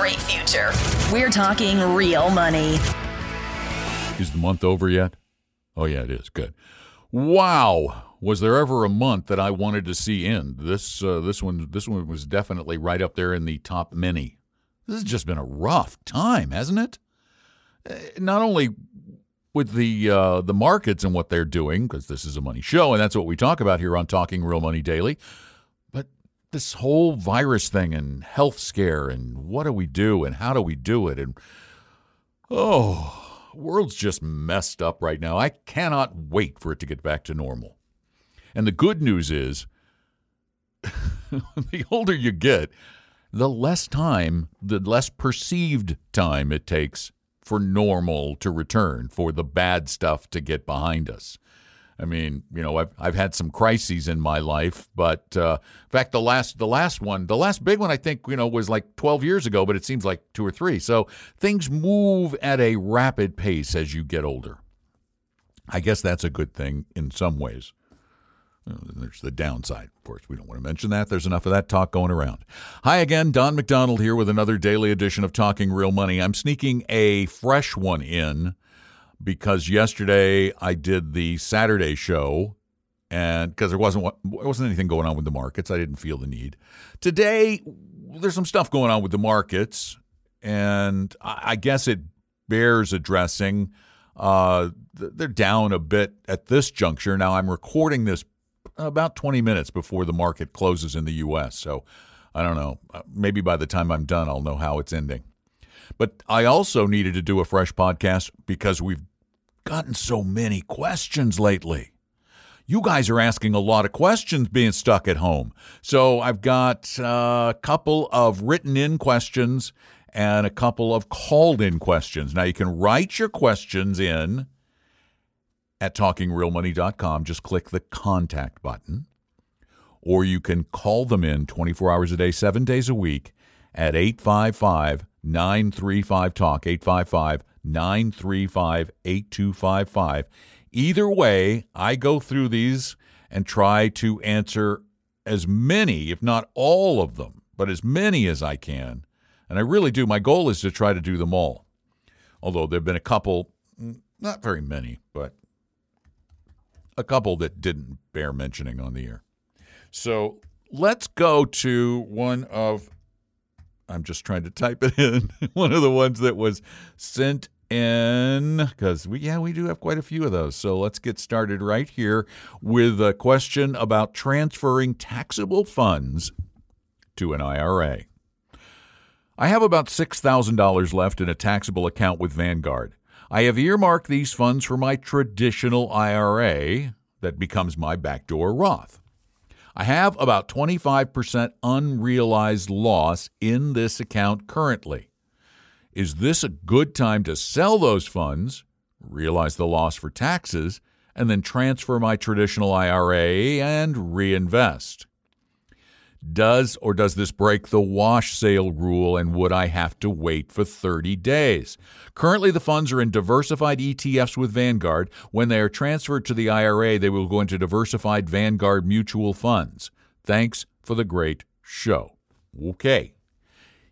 Great future. We're talking real money. Is the month over yet? Oh, yeah, it is. Good. Wow. Was there ever a month that I wanted to see end? This uh, this one this one was definitely right up there in the top many. This has just been a rough time, hasn't it? Uh, Not only with the uh, the markets and what they're doing, because this is a money show, and that's what we talk about here on Talking Real Money Daily. This whole virus thing and health scare and what do we do and how do we do it and oh, world's just messed up right now. I cannot wait for it to get back to normal. And the good news is, the older you get, the less time, the less perceived time it takes for normal to return, for the bad stuff to get behind us. I mean, you know, I've I've had some crises in my life, but uh, in fact, the last the last one, the last big one, I think you know was like 12 years ago, but it seems like two or three. So things move at a rapid pace as you get older. I guess that's a good thing in some ways. Uh, There's the downside. Of course, we don't want to mention that. There's enough of that talk going around. Hi again, Don McDonald here with another daily edition of Talking Real Money. I'm sneaking a fresh one in because yesterday I did the Saturday show and because there wasn't there wasn't anything going on with the markets, I didn't feel the need. Today there's some stuff going on with the markets and I guess it bears addressing. Uh, they're down a bit at this juncture. Now I'm recording this about 20 minutes before the market closes in the U.S. So I don't know. Uh, Maybe by the time I'm done, I'll know how it's ending. But I also needed to do a fresh podcast because we've gotten so many questions lately. You guys are asking a lot of questions being stuck at home. So I've got a couple of written in questions and a couple of called in questions. Now you can write your questions in at talkingrealmoney.com. Just click the contact button. Or you can call them in 24 hours a day, seven days a week at 855 935 Talk, 855 935 8255. Either way, I go through these and try to answer as many, if not all of them, but as many as I can. And I really do. My goal is to try to do them all. Although there have been a couple, mm, not very many, but a couple that didn't bear mentioning on the air. So let's go to one of, I'm just trying to type it in, one of the ones that was sent in, because we, yeah, we do have quite a few of those. So let's get started right here with a question about transferring taxable funds to an IRA. I have about $6,000 left in a taxable account with Vanguard. I have earmarked these funds for my traditional IRA that becomes my backdoor Roth. I have about 25% unrealized loss in this account currently. Is this a good time to sell those funds, realize the loss for taxes, and then transfer my traditional IRA and reinvest? Does or does this break the wash sale rule and would I have to wait for 30 days? Currently, the funds are in diversified ETFs with Vanguard. When they are transferred to the IRA, they will go into diversified Vanguard mutual funds. Thanks for the great show. Okay.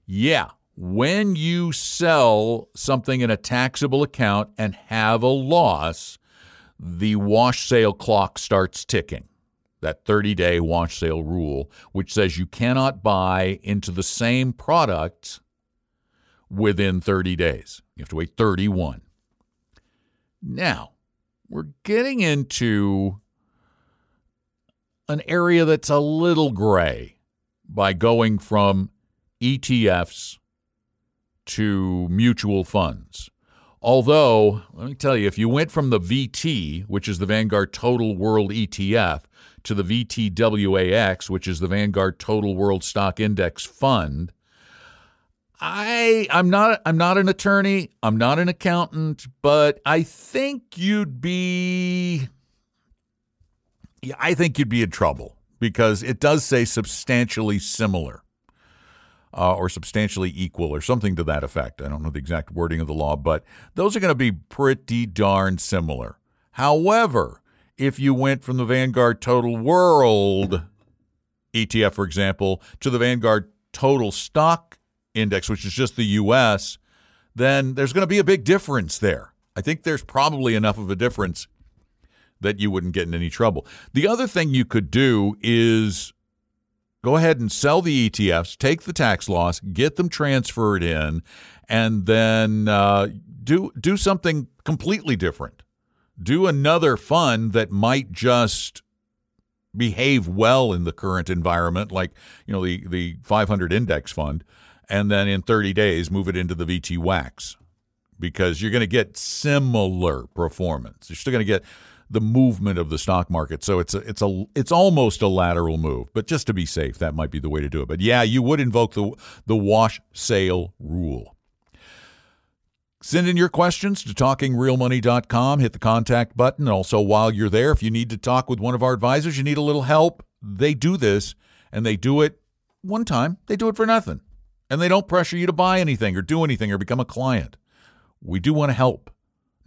Yeah, when you sell something in a taxable account and have a loss, the wash sale clock starts ticking that 30 day wash sale rule, which says you cannot buy into the same product within 30 days. You have to wait 31. Now, we're getting into an area that's a little gray by going from ETFs to mutual funds. Although, let me tell you, if you went from the VT, which is the Vanguard Total World ETF, to the VTWAX, which is the Vanguard Total World Stock Index Fund, I I'm not I'm not an attorney, I'm not an accountant, but I think you'd be yeah, I think you'd be in trouble because it does say substantially similar. Uh, or substantially equal, or something to that effect. I don't know the exact wording of the law, but those are going to be pretty darn similar. However, if you went from the Vanguard Total World ETF, for example, to the Vanguard Total Stock index, which is just the U.S., then there's going to be a big difference there. I think there's probably enough of a difference that you wouldn't get in any trouble. The other thing you could do is go ahead and sell the ETFs, take the tax loss, get them transferred in, and then uh, do do something completely different. Do another fund that might just behave well in the current environment, like you know the the 500 index fund, and then in 30 days move it into the VTWAX because you're going to get similar performance. You're still going to get the movement of the stock market. So it's a, it's a it's almost a lateral move, but just to be safe, that might be the way to do it. But yeah, you would invoke the the wash sale rule. Send in your questions to talkingrealmoney.com. Hit the contact button. And Also, while you're there, if you need to talk with one of our advisors, you need a little help, they do this and they do it one time. They do it for nothing and they don't pressure you to buy anything or do anything or become a client. We do want to help.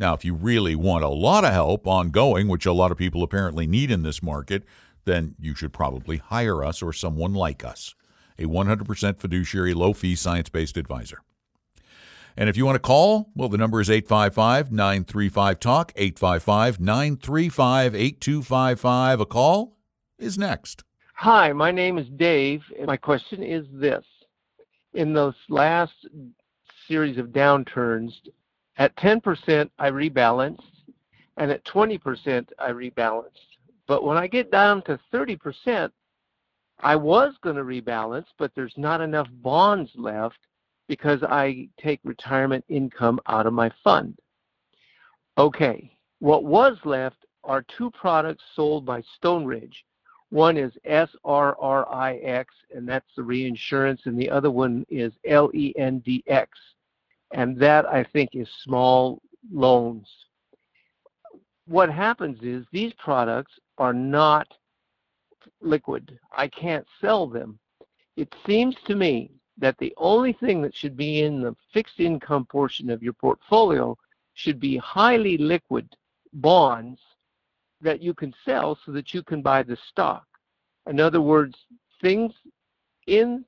Now, if you really want a lot of help ongoing, which a lot of people apparently need in this market, then you should probably hire us or someone like us, a 100% fiduciary, low fee, science based advisor. And if you want to call, well, the number is 855 935 TALK, 855 935 8255. A call is next. Hi, my name is Dave, and my question is this in those last series of downturns, at 10% I rebalanced, and at 20% I rebalanced. But when I get down to 30%, I was going to rebalance, but there's not enough bonds left because I take retirement income out of my fund. Okay, what was left are two products sold by Stone Ridge one is SRRIX, and that's the reinsurance, and the other one is LENDX, and that I think is small loans. What happens is these products are not liquid. I can't sell them. It seems to me that the only thing that should be in the fixed income portion of your portfolio should be highly liquid bonds that you can sell so that you can buy the stock. In other words, things in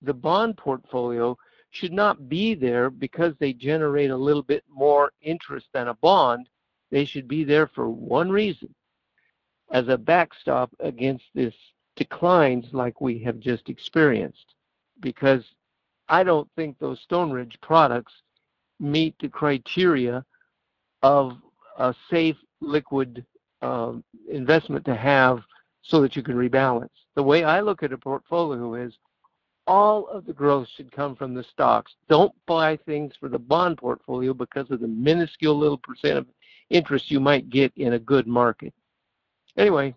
the bond portfolio should not be there because they generate a little bit more interest than a bond. They should be there for one reason as a backstop against this declines like we have just experienced. Because I don't think those Stone Ridge products meet the criteria of a safe liquid uh, investment to have so that you can rebalance. The way I look at a portfolio is all of the growth should come from the stocks. Don't buy things for the bond portfolio because of the minuscule little percent of interest you might get in a good market. Anyway,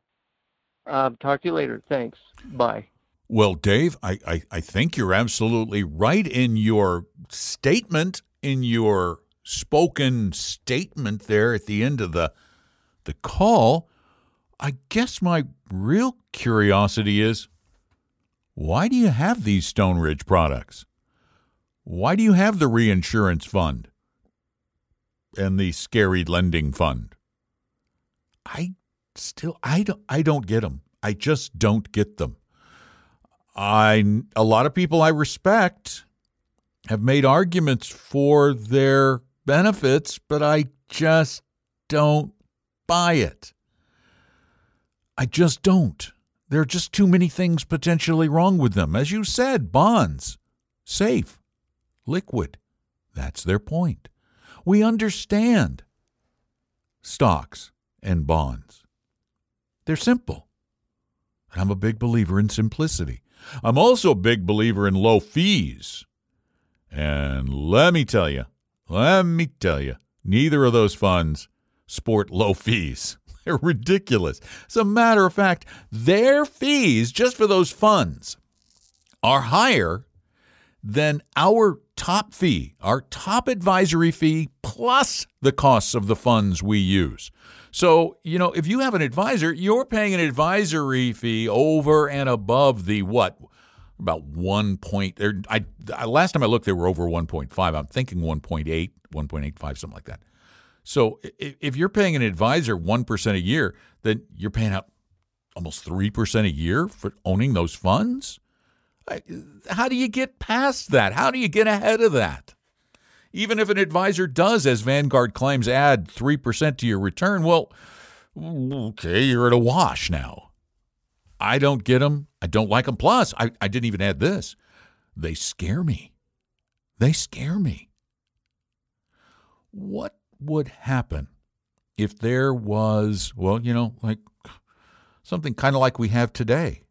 um, talk to you later. Thanks. Bye. Well, Dave, I, I, I think you're absolutely right in your statement, in your spoken statement there at the end of the the call. I guess my real curiosity is why do you have these Stone Ridge products? Why do you have the reinsurance fund and the scary lending fund? I still I don't I don't get them. I just don't get them. I a lot of people I respect have made arguments for their benefits, but I just don't buy it. I just don't. There are just too many things potentially wrong with them. As you said, bonds, safe, liquid. That's their point. We understand stocks and bonds. They're simple. I'm a big believer in simplicity. I'm also a big believer in low fees. And let me tell you, Let me tell you, neither of those funds sport low fees. They're ridiculous. As a matter of fact, their fees just for those funds are higher than our top fee, our top advisory fee, plus the costs of the funds we use. So, you know, if you have an advisor, you're paying an advisory fee over and above the what? About one point. Or I, last time I looked, they were over 1.5. I'm thinking 1.8, 1.85, something like that. So if you're paying an advisor 1% a year, then you're paying out almost 3% a year for owning those funds? How do you get past that? How do you get ahead of that? Even if an advisor does, as Vanguard claims, add 3% to your return, well, okay, you're at a wash now. I don't get them. I don't like them. Plus, I, I didn't even add this. They scare me. They scare me. What would happen if there was, well, you know, like something kind of like we have today?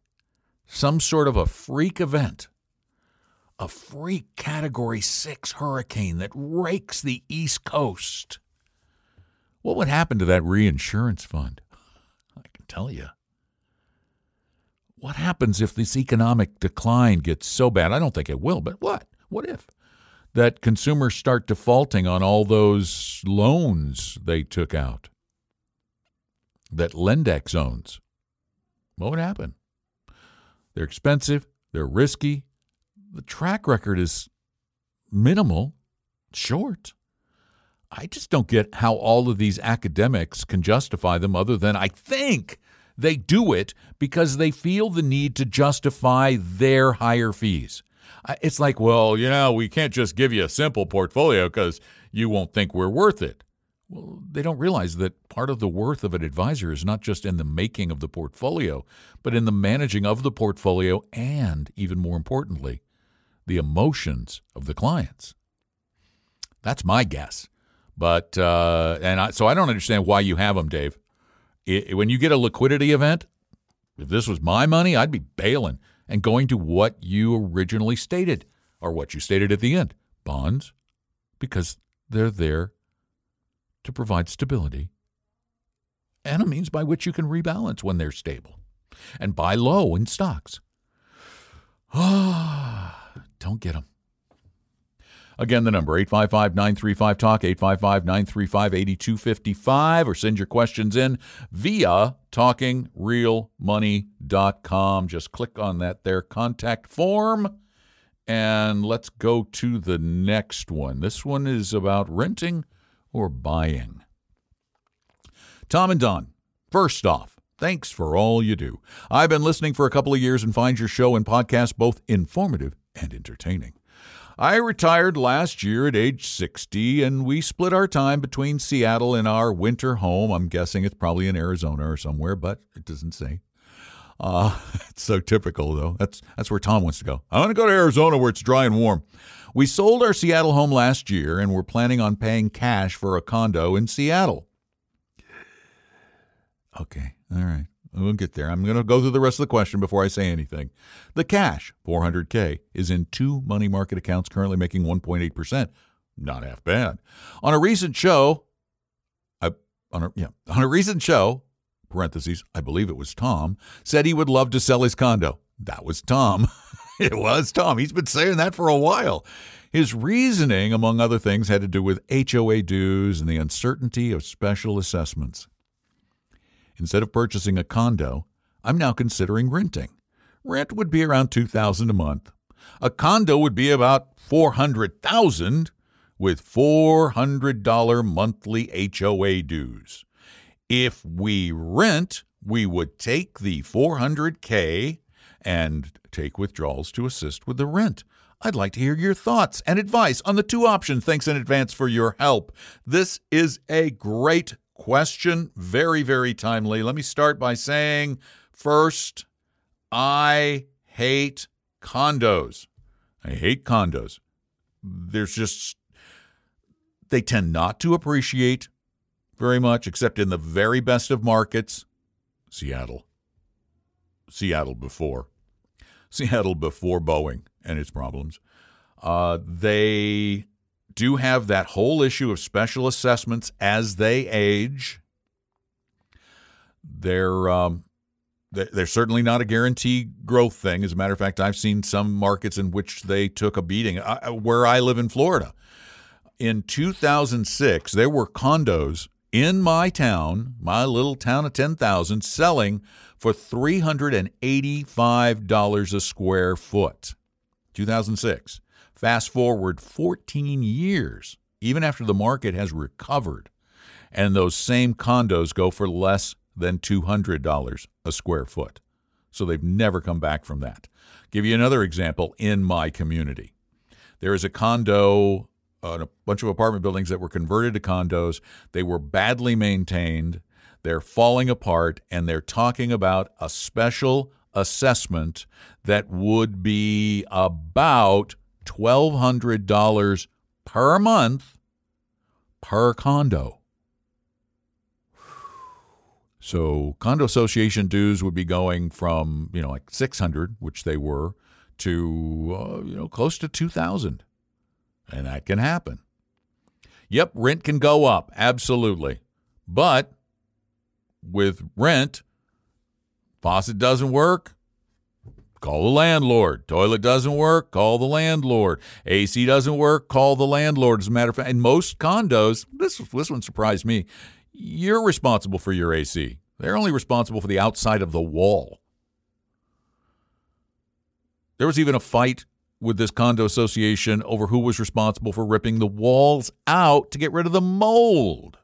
Some sort of a freak event a freak Category 6 hurricane that rakes the East Coast. What would happen to that reinsurance fund? I can tell you. What happens if this economic decline gets so bad? I don't think it will, but what? What if? That consumers start defaulting on all those loans they took out that LENDX owns. What would happen? They're expensive, they're risky, the track record is minimal, short. I just don't get how all of these academics can justify them other than I think they do it because they feel the need to justify their higher fees. It's like, well, you know, we can't just give you a simple portfolio because you won't think we're worth it. Well, they don't realize that part of the worth of an advisor is not just in the making of the portfolio, but in the managing of the portfolio and, even more importantly, the emotions of the clients. That's my guess. But uh, and I, so I don't understand why you have them, Dave. It, when you get a liquidity event, if this was my money, I'd be bailing and going to what you originally stated or what you stated at the end bonds, because they're there to provide stability and a means by which you can rebalance when they're stable and buy low in stocks. Ah. Don't get them. Again, the number 855 935 Talk, 855 935 8255, or send your questions in via talkingrealmoney.com. Just click on that there contact form. And let's go to the next one. This one is about renting or buying. Tom and Don, first off, thanks for all you do. I've been listening for a couple of years and find your show and podcast both informative and entertaining. I retired last year at age 60, and we split our time between Seattle and our winter home. I'm guessing it's probably in Arizona or somewhere, but it doesn't say. Uh, it's so typical, though. That's, that's where Tom wants to go. I want to go to Arizona where it's dry and warm. We sold our Seattle home last year, and we're planning on paying cash for a condo in Seattle. Okay, all right. We'll get there. I'm going to go through the rest of the question before I say anything. The cash, 400K, is in two money market accounts currently making 1.8%. Not half bad. On a recent show, I, on a, yeah, on a recent show, parentheses, I believe it was Tom, said he would love to sell his condo. That was Tom. it was Tom. He's been saying that for a while. His reasoning, among other things, had to do with HOA dues and the uncertainty of special assessments. Instead of purchasing a condo, I'm now considering renting. Rent would be around 2000 a month. A condo would be about 400,000 with $400 monthly HOA dues. If we rent, we would take the 400k and take withdrawals to assist with the rent. I'd like to hear your thoughts and advice on the two options. Thanks in advance for your help. This is a great question. Very, very timely. Let me start by saying first, I hate condos. I hate condos. There's just, they tend not to appreciate very much, except in the very best of markets Seattle. Seattle before. Seattle before Boeing and its problems. Uh, they do have that whole issue of special assessments as they age. They're um, they're certainly not a guarantee growth thing. As a matter of fact, I've seen some markets in which they took a beating. I, where I live in Florida, in 2006, there were condos in my town, my little town of 10,000, selling for $385 a square foot. 2006. Fast forward 14 years, even after the market has recovered, and those same condos go for less than $200 a square foot. So they've never come back from that. Give you another example in my community. There is a condo, a bunch of apartment buildings that were converted to condos. They were badly maintained. They're falling apart, and they're talking about a special assessment that would be about $1,200 per month per condo. So condo association dues would be going from, you know, like 600, which they were, to, uh, you know, close to 2,000. And that can happen. Yep, rent can go up, absolutely. But with rent, faucet doesn't work, call the landlord. Toilet doesn't work, call the landlord. AC doesn't work, call the landlord. As a matter of fact, in most condos, this this one surprised me. You're responsible for your AC. They're only responsible for the outside of the wall. There was even a fight with this condo association over who was responsible for ripping the walls out to get rid of the mold.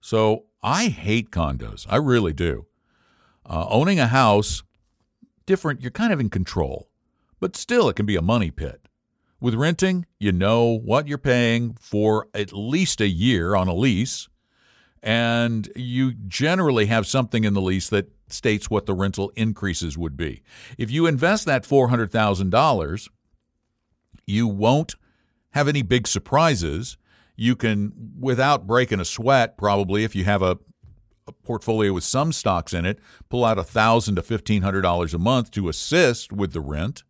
So I hate condos. I really do. Uh, owning a house, different, you're kind of in control, but still it can be a money pit. With renting, you know what you're paying for at least a year on a lease, and you generally have something in the lease that states what the rental increases would be. If you invest that $400,000, you won't have any big surprises. You can, without breaking a sweat, probably, if you have a, portfolio with some stocks in it, pull out 1,000 to $1,500 a month to assist with the rent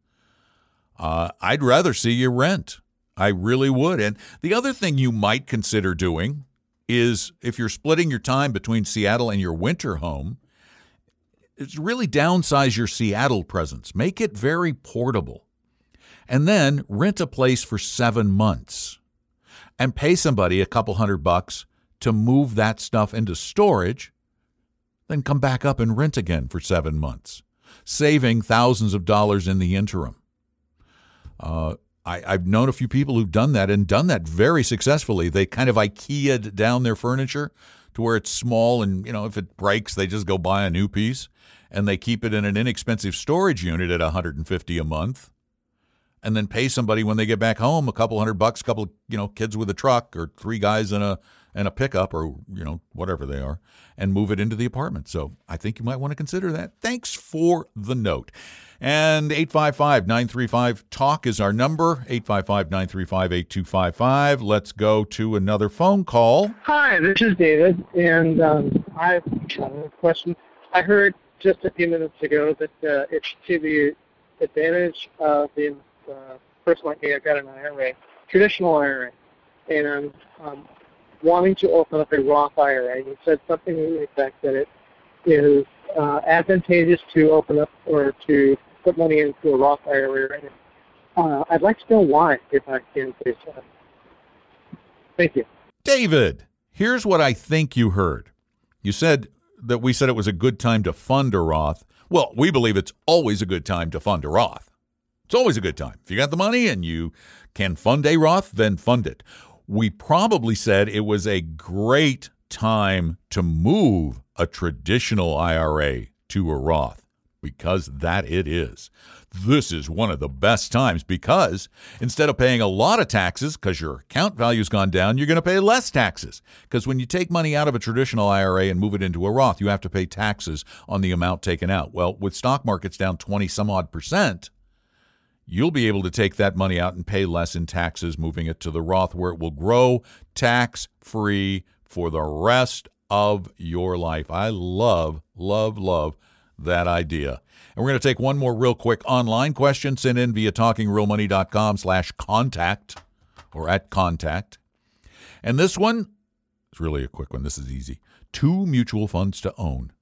uh, I'd rather see you rent. I really would. And the other thing you might consider doing is if you're splitting your time between Seattle and your winter home, is really downsize your Seattle presence. Make it very portable. And then rent a place for seven months and pay somebody a couple hundred bucks to move that stuff into storage, then come back up and rent again for seven months, saving thousands of dollars in the interim. Uh, I, have known a few people who've done that and done that very successfully. They kind of IKEA'd down their furniture to where it's small, and you know if it breaks, they just go buy a new piece, and they keep it in an inexpensive storage unit at 150 a month, and then pay somebody when they get back home a couple hundred bucks, a couple you know kids with a truck or three guys in a and a pickup or you know whatever they are, and move it into the apartment. So I think you might want to consider that. Thanks for the note. And 855 935 TALK is our number 855 935 8255. Let's go to another phone call. Hi, this is David, and um, I have a question. I heard just a few minutes ago that uh, it's to the advantage of the uh, person like me, I've got an IRA, traditional IRA, and um, wanting to open up a Roth IRA. You said something to the effect that it is uh, advantageous to open up or to put money into a Roth IRA. Uh, I'd like to know why, if I can, please. Thank you. David, here's what I think you heard. You said that we said it was a good time to fund a Roth. Well, we believe it's always a good time to fund a Roth. It's always a good time. If you got the money and you can fund a Roth, then fund it. We probably said it was a great time to move a traditional IRA to a Roth because that it is. This is one of the best times because instead of paying a lot of taxes because your account value's gone down, you're going to pay less taxes. Because when you take money out of a traditional IRA and move it into a Roth, you have to pay taxes on the amount taken out. Well, with stock markets down 20 some odd percent, you'll be able to take that money out and pay less in taxes moving it to the Roth where it will grow tax free for the rest of your life. I love, love, love that idea. And we're going to take one more real quick online question sent in via talkingrealmoney.com slash contact. or at contact. And this one is really a quick one. This is easy. Two mutual funds to own.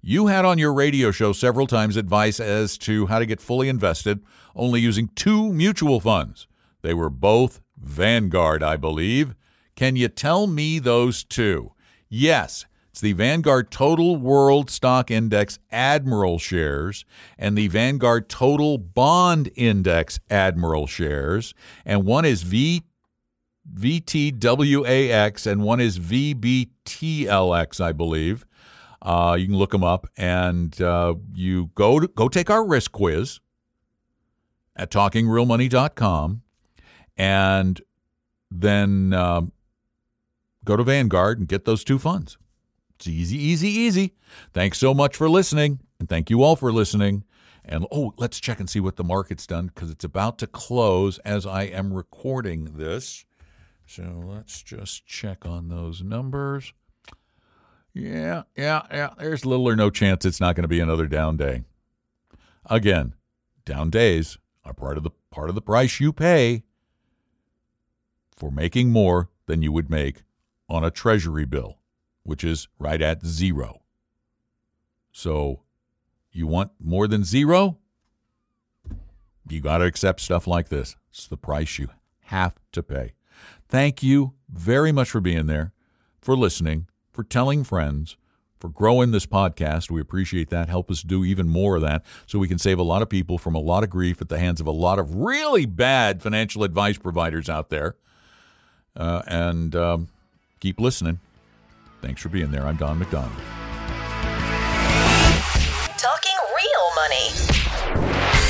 You had on your radio show several times advice as to how to get fully invested only using two mutual funds. They were both Vanguard, I believe. Can you tell me those two? Yes, it's the Vanguard Total World Stock Index Admiral shares and the Vanguard Total Bond Index Admiral shares. And one is V VTWAX and one is VBTLX, I believe. Uh, you can look them up and uh, you go to, go take our risk quiz at talkingrealmoney.com and then um, go to Vanguard and get those two funds. It's easy, easy, easy. Thanks so much for listening, and thank you all for listening. And oh, let's check and see what the market's done because it's about to close as I am recording this. So let's just check on those numbers. Yeah, yeah, yeah. There's little or no chance it's not going to be another down day. Again, down days are part of the part of the price you pay for making more than you would make on a treasury bill which is right at zero. So you want more than zero? You got to accept stuff like this. It's the price you have to pay. Thank you very much for being there, for listening, for telling friends, for growing this podcast. We appreciate that. Help us do even more of that so we can save a lot of people from a lot of grief at the hands of a lot of really bad financial advice providers out there. Uh, and um, keep listening. Thanks for being there. I'm Don McDonald. Talking real money.